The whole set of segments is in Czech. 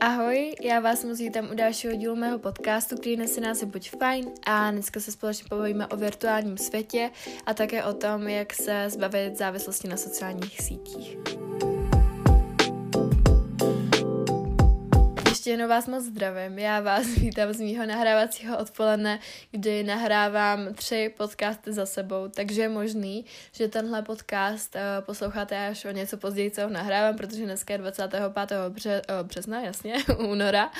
Ahoj, já vás moc vítám u dalšího dílu mého podcastu, který nese název Buď fajn a dneska se společně pobavíme o virtuálním světě a také o tom, jak se zbavit závislosti na sociálních sítích. Ještě jenom vás moc zdravím. Já vás vítám z mýho nahrávacího odpoledne, kdy nahrávám tři podcasty za sebou, takže je možný, že tenhle podcast uh, posloucháte až o něco později, co ho nahrávám, protože dneska je 25. Bře- uh, března, jasně, února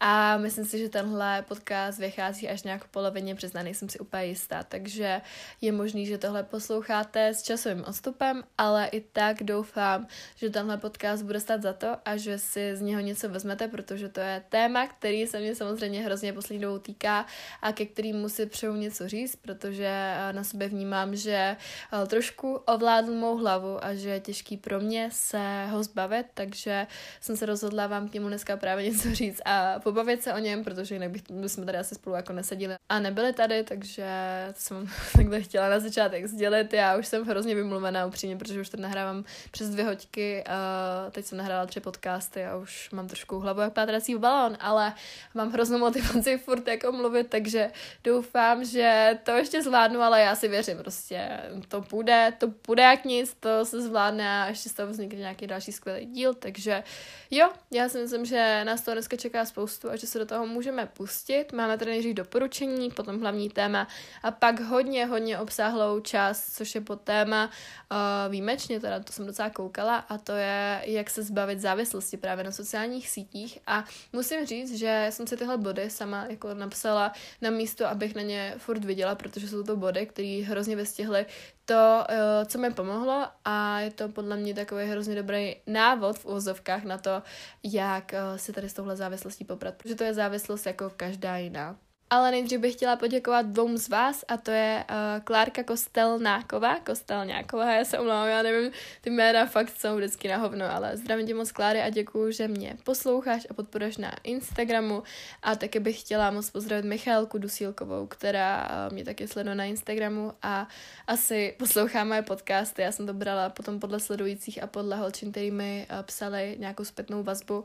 a myslím si, že tenhle podcast vychází až nějak polovině března, nejsem si úplně jistá, takže je možný, že tohle posloucháte s časovým odstupem, ale i tak doufám, že tenhle podcast bude stát za to a že si z něho něco vezmete, protože to je téma, který se mě samozřejmě hrozně poslední dobou týká a ke kterému si přeju něco říct, protože eh, na sebe vnímám, že eh, trošku ovládl mou hlavu a že je těžký pro mě se ho zbavit, takže jsem se rozhodla vám k němu dneska právě něco říct a pobavit se o něm, protože jinak bych, bychom tady asi spolu jako neseděli a nebyli tady, takže to jsem takhle chtěla na začátek sdělit. Já už jsem hrozně vymluvená upřímně, protože už tady nahrávám přes dvě hoďky, a teď jsem nahrála tři podcasty a už mám trošku hlavu jak pátra pátrací balón, ale mám hroznou motivaci furt jako mluvit, takže doufám, že to ještě zvládnu, ale já si věřím, prostě to půjde, to půjde jak nic, to se zvládne a ještě z toho vznikne nějaký další skvělý díl, takže jo, já si myslím, že nás to dneska čeká spoustu a že se do toho můžeme pustit. Máme tady nejdřív doporučení, potom hlavní téma a pak hodně, hodně obsáhlou část, což je pod téma uh, výjimečně, teda to jsem docela koukala a to je, jak se zbavit závislosti právě na sociálních sítích a musím říct, že jsem si tyhle body sama jako napsala na místo, abych na ně furt viděla, protože jsou to body, které hrozně vystihly to, eh, co mi pomohlo a je to podle mě takový hrozně dobrý návod v úzovkách na to, jak eh, si tady s touhle závislostí poprat, protože to je závislost jako každá jiná. Ale nejdřív bych chtěla poděkovat dvou z vás a to je uh, Klárka Kostelnáková, Kostelňáková, já se omlouvám, já nevím, ty jména fakt jsou vždycky na hovno, ale zdravím tě moc Kláry a děkuju, že mě posloucháš a podporuješ na Instagramu. A taky bych chtěla moc pozdravit Michalku Dusílkovou, která uh, mě taky sleduje na Instagramu a asi poslouchá moje podcasty, já jsem to brala potom podle sledujících a podle holčin, který mi uh, psali nějakou zpětnou vazbu,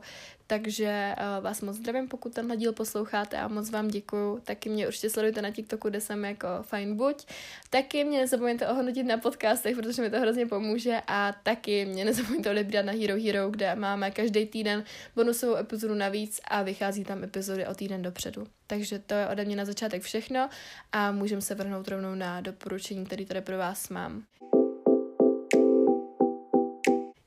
takže uh, vás moc zdravím, pokud tenhle díl posloucháte a moc vám děkuju. Taky mě určitě sledujte na TikToku, kde jsem jako fajn buď. Taky mě nezapomeňte ohodnotit na podcastech, protože mi to hrozně pomůže a taky mě nezapomeňte odebírat na Hero Hero, kde máme každý týden bonusovou epizodu navíc a vychází tam epizody o týden dopředu. Takže to je ode mě na začátek všechno a můžeme se vrhnout rovnou na doporučení, které tady pro vás mám.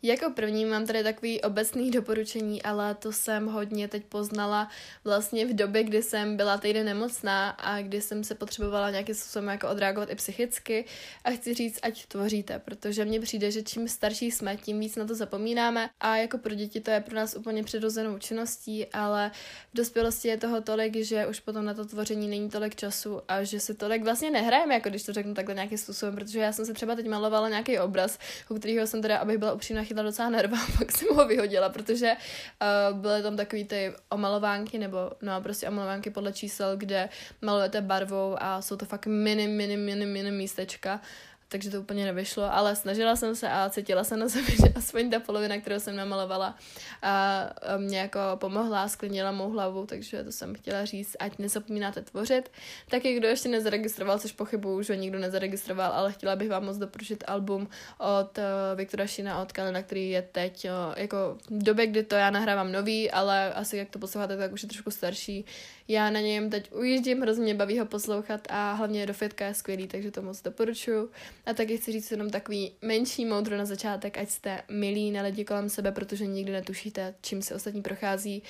Jako první mám tady takový obecný doporučení, ale to jsem hodně teď poznala vlastně v době, kdy jsem byla týden nemocná a kdy jsem se potřebovala nějakým způsobem jako odreagovat i psychicky. A chci říct, ať tvoříte, protože mně přijde, že čím starší jsme, tím víc na to zapomínáme. A jako pro děti to je pro nás úplně přirozenou činností, ale v dospělosti je toho tolik, že už potom na to tvoření není tolik času a že si tolik vlastně nehrajeme, jako když to řeknu takhle nějakým způsobem, protože já jsem se třeba teď malovala nějaký obraz, u kterého jsem teda, abych byla upřímná, chytla docela nerva, pak jsem ho vyhodila, protože uh, byly tam takový ty omalovánky, nebo no prostě omalovánky podle čísel, kde malujete barvou a jsou to fakt mini, mini, mini, mini místečka takže to úplně nevyšlo, ale snažila jsem se a cítila jsem na sebe, že aspoň ta polovina, kterou jsem namalovala, a mě jako pomohla, sklidnila mou hlavu, takže to jsem chtěla říct, ať nezapomínáte tvořit. Taky kdo ještě nezaregistroval, což pochybuju, že nikdo nezaregistroval, ale chtěla bych vám moc doporučit album od uh, Viktora Šina od Kalina, který je teď uh, jako v době, kdy to já nahrávám nový, ale asi jak to posloucháte, tak už je trošku starší. Já na něm teď ujíždím, hrozně baví ho poslouchat a hlavně do fitka je skvělý, takže to moc doporučuju. A taky chci říct jenom takový menší moudro na začátek, ať jste milí na lidi kolem sebe, protože nikdy netušíte, čím si ostatní prochází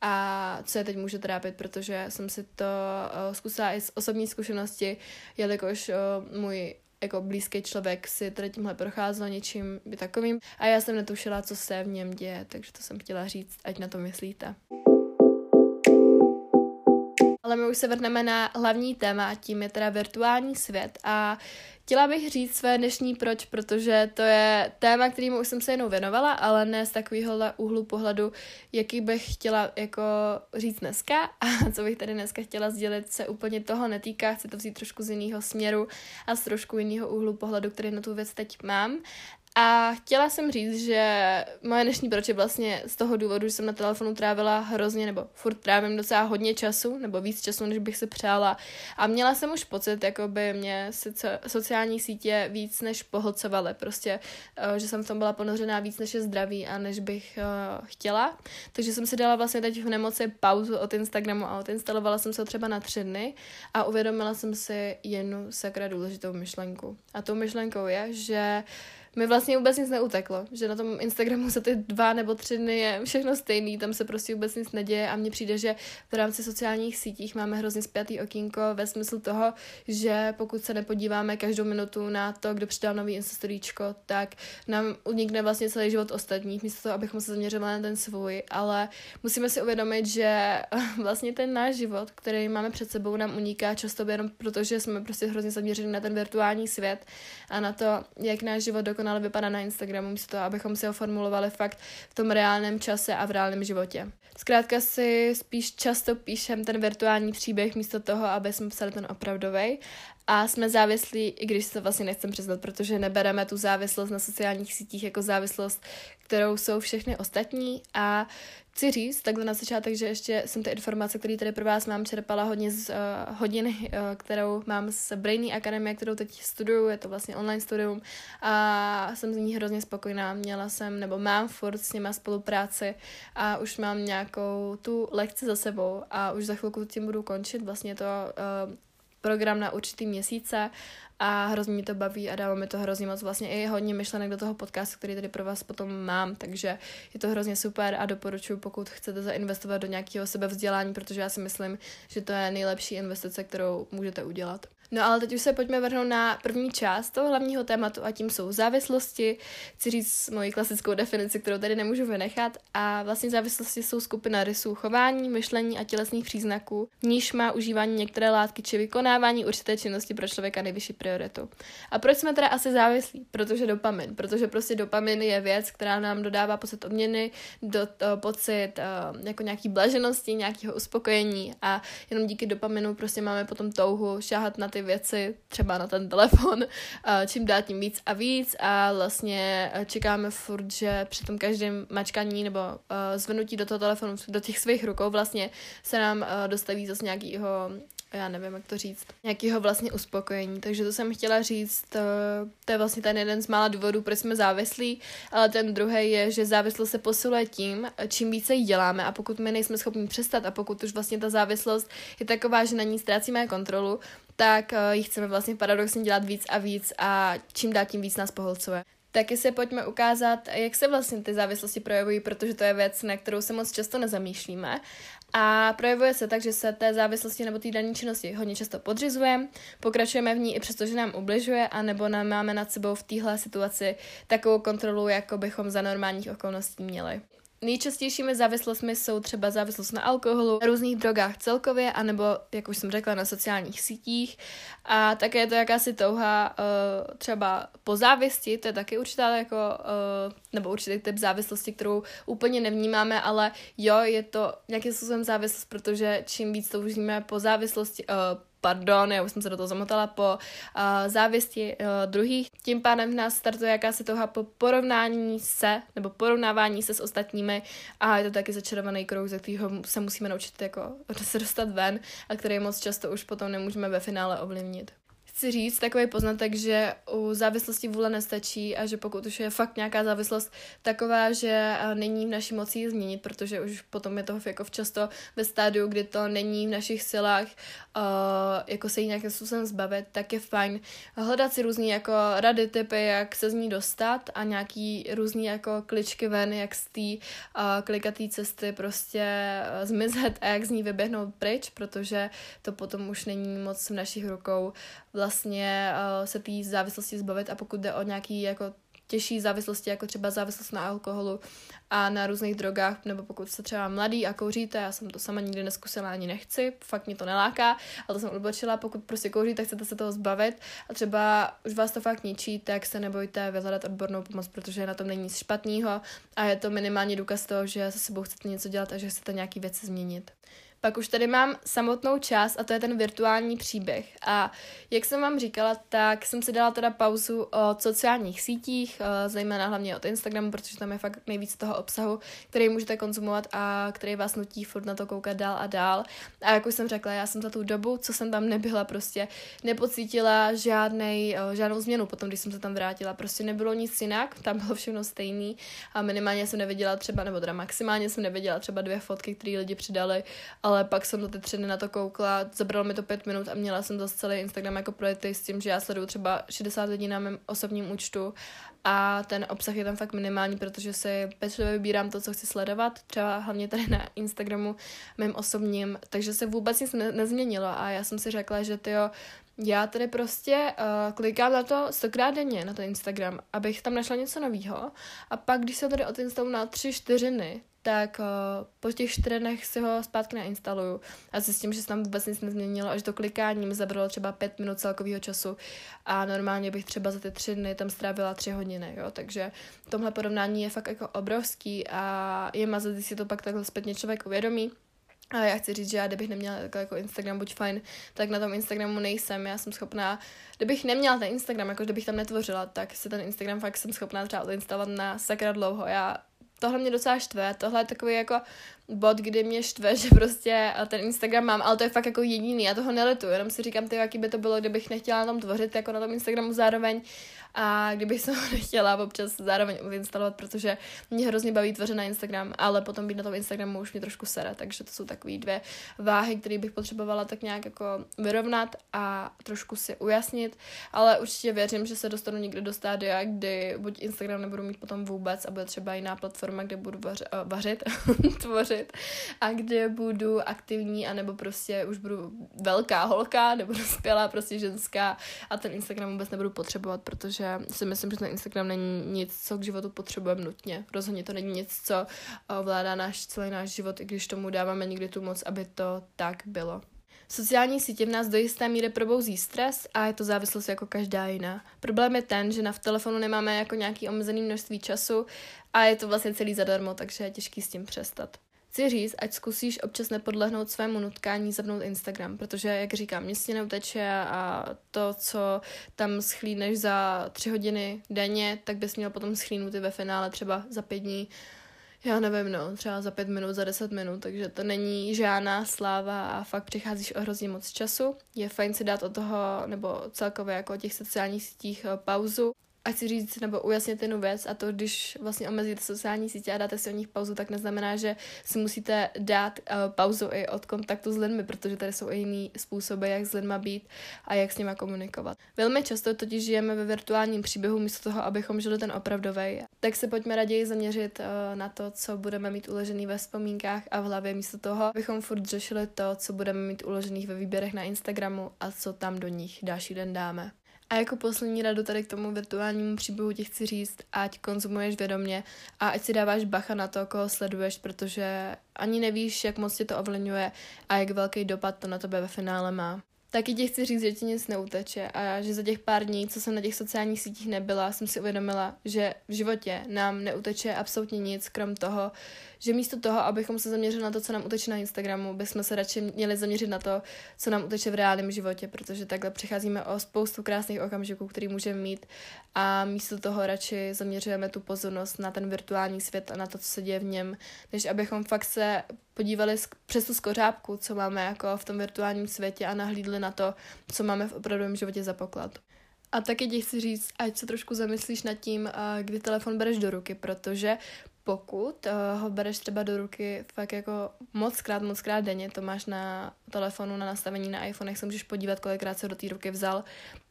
a co je teď může trápit, protože jsem si to uh, zkusila i z osobní zkušenosti, jelikož uh, můj jako blízký člověk si tady tímhle procházel něčím takovým a já jsem netušila, co se v něm děje, takže to jsem chtěla říct, ať na to myslíte. Ale my už se vrhneme na hlavní téma, tím je teda virtuální svět. A chtěla bych říct své dnešní proč, protože to je téma, kterýmu už jsem se jednou věnovala, ale ne z takového úhlu pohledu, jaký bych chtěla jako říct dneska. A co bych tady dneska chtěla sdělit, se úplně toho netýká, chci to vzít trošku z jiného směru a z trošku jiného úhlu pohledu, který na tu věc teď mám A chtěla jsem říct, že moje dnešní proč je vlastně z toho důvodu, že jsem na telefonu trávila hrozně, nebo furt trávím docela hodně času, nebo víc času, než bych se přála. A měla jsem už pocit, jako by mě sociální sítě víc než pohlcovaly. Prostě, eh, že jsem v tom byla ponořená víc než je zdraví a než bych uh, chtěla. Takže jsem si dala vlastně teď v nemoci pauzu od Instagramu a odinstalovala jsem se třeba na tři dny a uvědomila jsem si jednu sakra důležitou myšlenku. A tou myšlenkou je, že mi vlastně vůbec nic neuteklo, že na tom Instagramu za ty dva nebo tři dny je všechno stejný, tam se prostě vůbec nic neděje a mně přijde, že v rámci sociálních sítích máme hrozně spjatý okýnko ve smyslu toho, že pokud se nepodíváme každou minutu na to, kdo přidal nový Instastoríčko, tak nám unikne vlastně celý život ostatních, místo toho, abychom se zaměřili na ten svůj, ale musíme si uvědomit, že vlastně ten náš život, který máme před sebou, nám uniká často jenom proto, že jsme prostě hrozně zaměřeni na ten virtuální svět a na to, jak náš život dokonale dokonale vypadá na Instagramu, místo toho, abychom si ho formulovali fakt v tom reálném čase a v reálném životě. Zkrátka si spíš často píšem ten virtuální příběh místo toho, aby jsme psali ten opravdový. A jsme závislí, i když to vlastně nechcem přiznat, protože nebereme tu závislost na sociálních sítích jako závislost, kterou jsou všechny ostatní a chci říct takhle na začátek, že ještě jsem ty informace, které tady pro vás mám, čerpala hodně z uh, hodiny, uh, kterou mám z Brainy Akademie, kterou teď studuju, je to vlastně online studium a jsem z ní hrozně spokojená. Měla jsem, nebo mám furt s nima spolupráci a už mám nějakou tu lekci za sebou a už za chvilku tím budu končit. Vlastně to uh, program na určitý měsíce a hrozně mi to baví a dává mi to hrozně moc vlastně i hodně myšlenek do toho podcastu, který tady pro vás potom mám, takže je to hrozně super a doporučuji, pokud chcete zainvestovat do nějakého sebevzdělání, protože já si myslím, že to je nejlepší investice, kterou můžete udělat. No ale teď už se pojďme vrhnout na první část toho hlavního tématu a tím jsou závislosti. Chci říct moji klasickou definici, kterou tady nemůžu vynechat a vlastně závislosti jsou skupina rysů chování, myšlení a tělesných příznaků, v níž má užívání některé látky či vykonávání určité činnosti pro člověka nejvyšší prioritu. A proč jsme teda asi závislí? Protože dopamin. Protože prostě dopamin je věc, která nám dodává pocit odměny, do, to, pocit uh, jako nějaký blaženosti, nějakého uspokojení a jenom díky dopaminu prostě máme potom touhu šáhat na ty ty věci, třeba na ten telefon, čím dát tím víc a víc a vlastně čekáme furt, že při tom každém mačkaní nebo zvenutí do toho telefonu, do těch svých rukou vlastně se nám dostaví zase nějakýho já nevím, jak to říct, nějakého vlastně uspokojení. Takže to jsem chtěla říct, to, to je vlastně ten jeden z mála důvodů, proč jsme závislí, ale ten druhý je, že závislost se posiluje tím, čím více jí děláme a pokud my nejsme schopni přestat a pokud už vlastně ta závislost je taková, že na ní ztrácíme kontrolu, tak uh, ji chceme vlastně paradoxně dělat víc a víc a čím dál tím víc nás poholcuje. Taky se pojďme ukázat, jak se vlastně ty závislosti projevují, protože to je věc, na kterou se moc často nezamýšlíme. A projevuje se tak, že se té závislosti nebo té dané činnosti hodně často podřizujeme, pokračujeme v ní i přesto, že nám ubližuje, anebo nám máme nad sebou v téhle situaci takovou kontrolu, jako bychom za normálních okolností měli. Nejčastějšími závislostmi jsou třeba závislost na alkoholu, na různých drogách celkově, anebo, jak už jsem řekla, na sociálních sítích. A také je to jakási touha uh, třeba po závisti, to je taky určitá jako, uh, nebo určitý typ závislosti, kterou úplně nevnímáme, ale jo, je to nějakým způsobem závislost, protože čím víc toužíme po závislosti, uh, pardon, já už jsem se do toho zamotala, po uh, závisti uh, druhých. Tím pádem v nás startuje jakási touha po porovnání se, nebo porovnávání se s ostatními a je to taky začarovaný kruh, ze kterého se musíme naučit jako se dostat ven a který moc často už potom nemůžeme ve finále ovlivnit chci říct takový poznatek, že u závislosti vůle nestačí a že pokud už je fakt nějaká závislost taková, že není v naší moci ji změnit, protože už potom je toho jako často ve stádiu, kdy to není v našich silách uh, jako se jí nějakým způsobem zbavit, tak je fajn hledat si různý jako rady, typy, jak se z ní dostat a nějaký různý jako kličky ven, jak z té uh, klikatý cesty prostě zmizet a jak z ní vyběhnout pryč, protože to potom už není moc v našich rukou vlastně uh, se té závislosti zbavit a pokud jde o nějaký jako těžší závislosti, jako třeba závislost na alkoholu a na různých drogách, nebo pokud jste třeba mladý a kouříte, já jsem to sama nikdy neskusila ani nechci, fakt mě to neláká, ale to jsem odbočila, pokud prostě kouříte, chcete se toho zbavit a třeba už vás to fakt ničí, tak se nebojte vyhledat odbornou pomoc, protože na tom není nic špatného a je to minimálně důkaz toho, že se sebou chcete něco dělat a že chcete nějaký věci změnit. Pak už tady mám samotnou část a to je ten virtuální příběh. A jak jsem vám říkala, tak jsem si dala teda pauzu od sociálních sítích, eh, zejména hlavně od Instagramu, protože tam je fakt nejvíc toho obsahu, který můžete konzumovat a který vás nutí furt na to koukat dál a dál. A jak už jsem řekla, já jsem za tu dobu, co jsem tam nebyla, prostě nepocítila žádnej, eh, žádnou změnu potom, když jsem se tam vrátila. Prostě nebylo nic jinak, tam bylo všechno stejný a minimálně jsem neviděla třeba, nebo teda maximálně jsem neviděla třeba dvě fotky, které lidi přidali, ale pak jsem za ty tři dny na to koukla, zabralo mi to pět minut a měla jsem zase celý Instagram jako projetý s tím, že já sleduju třeba 60 lidí na mém osobním účtu a ten obsah je tam fakt minimální, protože si pečlivě vybírám to, co chci sledovat, třeba hlavně tady na Instagramu mým osobním, takže se vůbec nic ne- nezměnilo a já jsem si řekla, že ty já tady prostě uh, klikám na to stokrát denně, na ten Instagram, abych tam našla něco nového. A pak, když se tady odinstaluju na tři, čtyři dny, tak uh, po těch čtyřech si ho zpátky nainstaluju. A zjistím, že se tam vůbec nic nezměnilo a že to klikání mi zabralo třeba pět minut celkového času. A normálně bych třeba za ty tři dny tam strávila tři hodiny, jo, takže tomhle porovnání je fakt jako obrovský a je mazat, když si to pak takhle zpětně člověk uvědomí, a já chci říct, že já kdybych neměla takhle jako Instagram buď fajn, tak na tom Instagramu nejsem. Já jsem schopná, kdybych neměla ten Instagram, jako kdybych tam netvořila, tak si ten Instagram fakt jsem schopná třeba odinstalovat na sakra dlouho. Já tohle mě docela štve. Tohle je takový jako bod, kdy mě štve, že prostě ten Instagram mám, ale to je fakt jako jediný, já toho neletu, jenom si říkám, ty, jaký by to bylo, kdybych nechtěla na tom tvořit, jako na tom Instagramu zároveň a kdybych se ho nechtěla občas zároveň odinstalovat, protože mě hrozně baví tvořit na Instagram, ale potom být na tom Instagramu už mě trošku sere, takže to jsou takové dvě váhy, které bych potřebovala tak nějak jako vyrovnat a trošku si ujasnit, ale určitě věřím, že se dostanu někdy do stádia, kdy buď Instagram nebudu mít potom vůbec a bude třeba jiná platforma, kde budu vař, uh, vařit, tvořit a kde budu aktivní, anebo prostě už budu velká holka, nebo dospělá prostě ženská a ten Instagram vůbec nebudu potřebovat, protože si myslím, že ten Instagram není nic, co k životu potřebujeme nutně. Rozhodně to není nic, co ovládá náš celý náš život, i když tomu dáváme někdy tu moc, aby to tak bylo. Sociální sítě v nás do jisté míry probouzí stres a je to závislost jako každá jiná. Problém je ten, že na v telefonu nemáme jako nějaký omezený množství času a je to vlastně celý zadarmo, takže je těžký s tím přestat. Chci říct, ať zkusíš občas nepodlehnout svému nutkání zapnout Instagram, protože, jak říkám, mě si neuteče a to, co tam schlíneš za tři hodiny denně, tak bys měl potom schlínout i ve finále třeba za pět dní, já nevím, no, třeba za pět minut, za deset minut, takže to není žádná sláva a fakt přicházíš o hrozně moc času. Je fajn si dát od toho, nebo celkově jako o těch sociálních sítích eh, pauzu a chci říct nebo ujasnit jednu věc a to, když vlastně omezíte sociální sítě a dáte si o nich pauzu, tak neznamená, že si musíte dát uh, pauzu i od kontaktu s lidmi, protože tady jsou i jiný způsoby, jak s lidmi být a jak s nimi komunikovat. Velmi často totiž žijeme ve virtuálním příběhu místo toho, abychom žili ten opravdový. Tak se pojďme raději zaměřit uh, na to, co budeme mít uložený ve vzpomínkách a v hlavě, místo toho, abychom furt řešili to, co budeme mít uložených ve výběrech na Instagramu a co tam do nich další den dáme. A jako poslední radu tady k tomu virtuálnímu příběhu ti chci říct, ať konzumuješ vědomě a ať si dáváš bacha na to, koho sleduješ, protože ani nevíš, jak moc tě to ovlivňuje a jak velký dopad to na tebe ve finále má. Taky ti chci říct, že ti nic neuteče a že za těch pár dní, co jsem na těch sociálních sítích nebyla, jsem si uvědomila, že v životě nám neuteče absolutně nic, krom toho, že místo toho, abychom se zaměřili na to, co nám uteče na Instagramu, bychom se radši měli zaměřit na to, co nám uteče v reálném životě, protože takhle přicházíme o spoustu krásných okamžiků, který můžeme mít a místo toho radši zaměřujeme tu pozornost na ten virtuální svět a na to, co se děje v něm, než abychom fakt se podívali přes tu skořápku, co máme jako v tom virtuálním světě a nahlídli na to, co máme v opravdovém životě za poklad. A taky ti chci říct, ať se trošku zamyslíš nad tím, kdy telefon bereš do ruky, protože pokud uh, ho bereš třeba do ruky fakt jako moc krát, moc krát denně, to máš na telefonu, na nastavení na iPhone, jak se můžeš podívat, kolikrát se do té ruky vzal,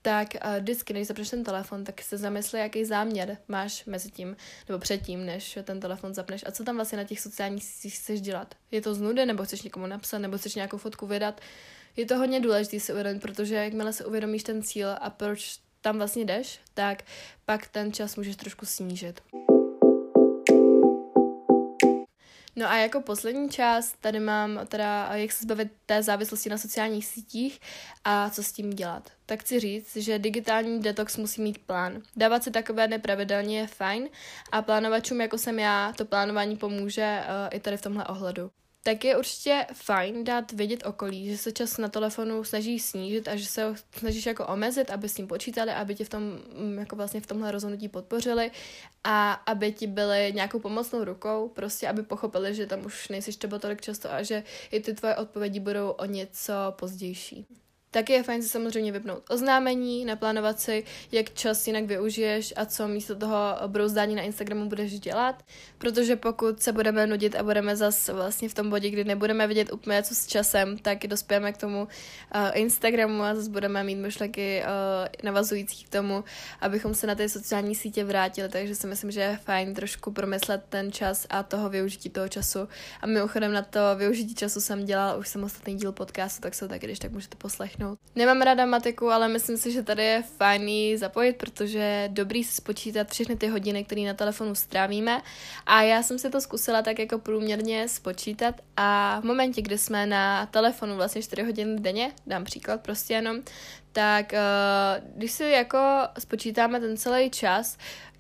tak uh, vždycky, než zapneš ten telefon, tak se zamysli, jaký záměr máš mezi tím, nebo předtím, než ten telefon zapneš a co tam vlastně na těch sociálních sítích chceš dělat. Je to z nudy, nebo chceš někomu napsat, nebo chceš nějakou fotku vydat. Je to hodně důležité si uvědomit, protože jakmile se uvědomíš ten cíl a proč tam vlastně jdeš, tak pak ten čas můžeš trošku snížit. No a jako poslední část tady mám teda, jak se zbavit té závislosti na sociálních sítích a co s tím dělat. Tak chci říct, že digitální detox musí mít plán. Dávat si takové nepravidelně je fajn a plánovačům, jako jsem já, to plánování pomůže uh, i tady v tomhle ohledu. Tak je určitě fajn dát vědět okolí, že se čas na telefonu snaží snížit a že se ho snažíš jako omezit, aby s ním počítali, aby tě v tom, mm, jako vlastně v tomhle rozhodnutí podpořili a aby ti byli nějakou pomocnou rukou, prostě aby pochopili, že tam už nejsi třeba tolik často a že i ty tvoje odpovědi budou o něco pozdější. Taky je fajn si samozřejmě vypnout oznámení, naplánovat si, jak čas jinak využiješ a co místo toho brouzdání na Instagramu budeš dělat, protože pokud se budeme nudit a budeme zase vlastně v tom bodě, kdy nebudeme vidět úplně co s časem, tak dospějeme k tomu uh, Instagramu a zase budeme mít myšlenky uh, navazující k tomu, abychom se na ty sociální sítě vrátili, takže si myslím, že je fajn trošku promyslet ten čas a toho využití toho času. A mimochodem na to využití času jsem dělala už samostatný díl podcastu, tak se to taky, když tak můžete poslechnout vypnout. Nemám ráda matiku, ale myslím si, že tady je fajný zapojit, protože dobrý si spočítat všechny ty hodiny, které na telefonu strávíme. A já jsem si to zkusila tak jako průměrně spočítat a v momentě, kdy jsme na telefonu vlastně 4 hodiny denně, dám příklad prostě jenom, tak uh, když si jako spočítáme ten celý čas,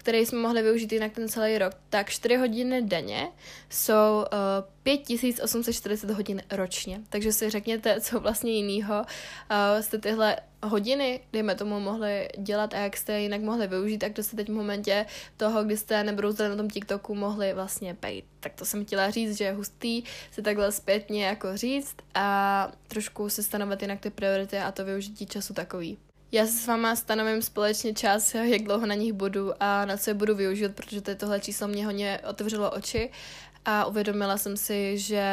který jsme mohli využít jinak ten celý rok, tak 4 hodiny denně jsou uh, 5840 hodin ročně. Takže si řekněte, co vlastně jinýho uh, jste tyhle hodiny, dejme tomu, mohli dělat a jak jste je jinak mohli využít a kdo jste teď v momentě toho, kdy jste nebrouzeli na tom TikToku, mohli vlastně pejt. Tak to jsem chtěla říct, že je hustý se takhle zpětně jako říct a trošku se stanovit jinak ty priority a to využití času takový. Já se s váma stanovím společně čas, jak dlouho na nich budu a na co je budu využít, protože to je tohle číslo mě hodně otevřelo oči. A uvědomila jsem si, že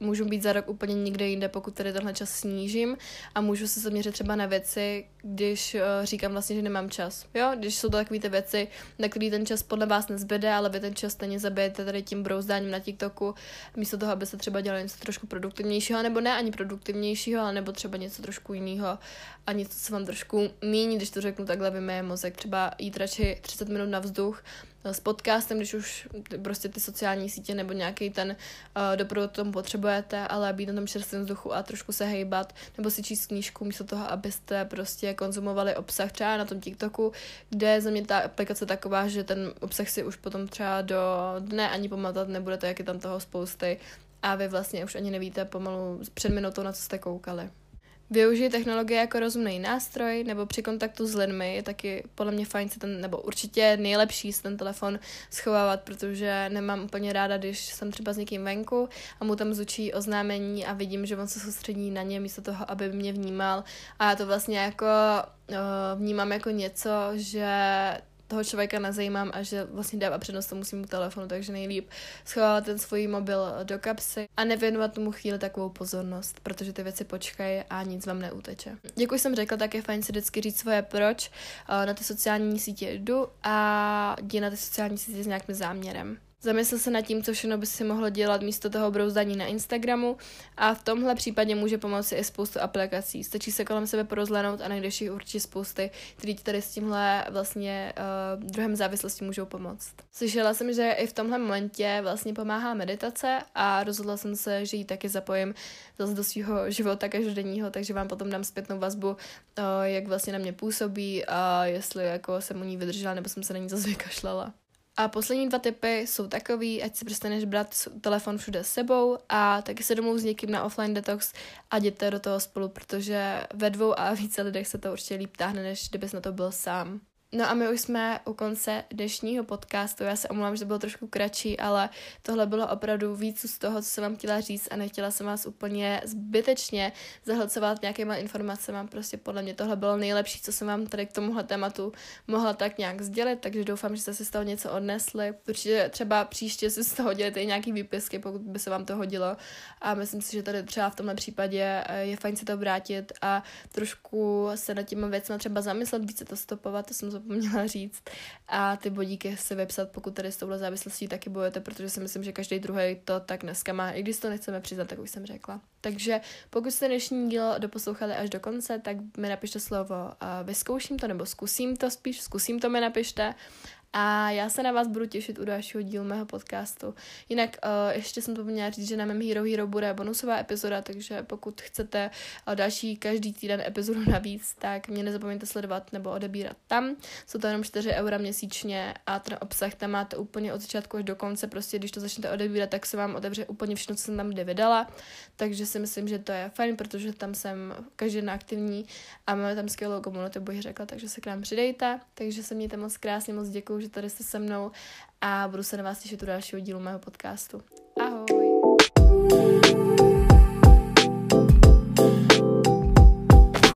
můžu být za rok úplně někde jinde, pokud tady tenhle čas snížím. A můžu se zaměřit třeba na věci, když uh, říkám vlastně, že nemám čas. Jo, když jsou to takové ty věci, na který ten čas podle vás nezbyde, ale vy ten čas stejně zabijete tady tím brouzdáním na TikToku, místo toho, abyste třeba dělali něco trošku produktivnějšího, nebo ne ani produktivnějšího, ale nebo třeba něco trošku jiného a něco, co vám trošku míní, když to řeknu takhle, vymeje mozek. Třeba jít radši 30 minut na vzduch s podcastem, když už prostě ty sociální sítě nebo nějaký ten uh, doprovod tomu potřebujete, ale být na tom čerstvém vzduchu a trošku se hejbat, nebo si číst knížku místo toho, abyste prostě konzumovali obsah třeba na tom TikToku, kde je za mě ta aplikace taková, že ten obsah si už potom třeba do dne ani pamatovat nebudete, jak je tam toho spousty a vy vlastně už ani nevíte pomalu před minutou, na co jste koukali. Využít technologie jako rozumný nástroj nebo při kontaktu s lidmi je taky podle mě fajn se ten, nebo určitě nejlepší se ten telefon schovávat, protože nemám úplně ráda, když jsem třeba s někým venku a mu tam zvučí oznámení a vidím, že on se soustředí na ně místo toho, aby mě vnímal. A já to vlastně jako uh, vnímám jako něco, že toho člověka nezajímám a že vlastně dává přednost tomu svým telefonu, takže nejlíp schovávat ten svůj mobil do kapsy a nevěnovat tomu chvíli takovou pozornost, protože ty věci počkají a nic vám neuteče. Jak už jsem řekla, tak je fajn si vždycky říct svoje proč eh, na ty sociální sítě jdu a jdi na ty sociální sítě s nějakým záměrem. Zamysl se nad tím, co všechno by si mohlo dělat místo toho brouzdání na Instagramu a v tomhle případě může pomoci i spoustu aplikací. Stačí se kolem sebe porozlenout a najdeš jich určitě spousty, které ti tady s tímhle vlastně uh, druhem závislosti můžou pomoct. Slyšela jsem, že i v tomhle momentě vlastně pomáhá meditace a rozhodla jsem se, že ji taky zapojím zase do svého života každodenního, takže vám potom dám zpětnou vazbu, uh, jak vlastně na mě působí a jestli jako jsem u ní vydržela nebo jsem se na ní zase vykašlala. A poslední dva typy jsou takový, ať si přestaneš brát telefon všude s sebou a taky se domů s někým na offline detox a jděte do toho spolu, protože ve dvou a více lidech se to určitě líp táhne, než kdybys na to byl sám. No a my už jsme u konce dnešního podcastu. Já se omlouvám, že to bylo trošku kratší, ale tohle bylo opravdu víc z toho, co jsem vám chtěla říct a nechtěla jsem vás úplně zbytečně zahlcovat nějakýma informacemi. Prostě podle mě tohle bylo nejlepší, co jsem vám tady k tomuhle tématu mohla tak nějak sdělit, takže doufám, že jste si z toho něco odnesli. Určitě třeba příště si z toho dělejte i nějaký výpisky, pokud by se vám to hodilo. A myslím si, že tady třeba v tomhle případě eh, je fajn si to vrátit a trošku se nad těma věcmi třeba zamyslet, více to stopovat, to jsem zapomněla říct. A ty bodíky si vypsat, pokud tady s touhle závislostí taky bojujete, protože si myslím, že každý druhý to tak dneska má, i když to nechceme přiznat, tak už jsem řekla. Takže pokud jste dnešní dílo doposlouchali až do konce, tak mi napište slovo uh, vyzkouším to, nebo zkusím to spíš, zkusím to mi napište a já se na vás budu těšit u dalšího dílu mého podcastu. Jinak uh, ještě jsem to měla říct, že na mém Hero Hero bude bonusová epizoda, takže pokud chcete uh, další každý týden epizodu navíc, tak mě nezapomeňte sledovat nebo odebírat tam. Jsou to jenom 4 eura měsíčně a ten obsah tam máte úplně od začátku až do konce, prostě když to začnete odebírat, tak se vám otevře úplně všechno, co jsem tam kde vydala, takže si myslím, že to je fajn, protože tam jsem každý den aktivní a máme tam skvělou komunitu, bych řekla, takže se k nám přidejte, takže se mějte moc krásně, moc děkuju, že tady jste se mnou a budu se na vás těšit u dalšího dílu mého podcastu. Ahoj!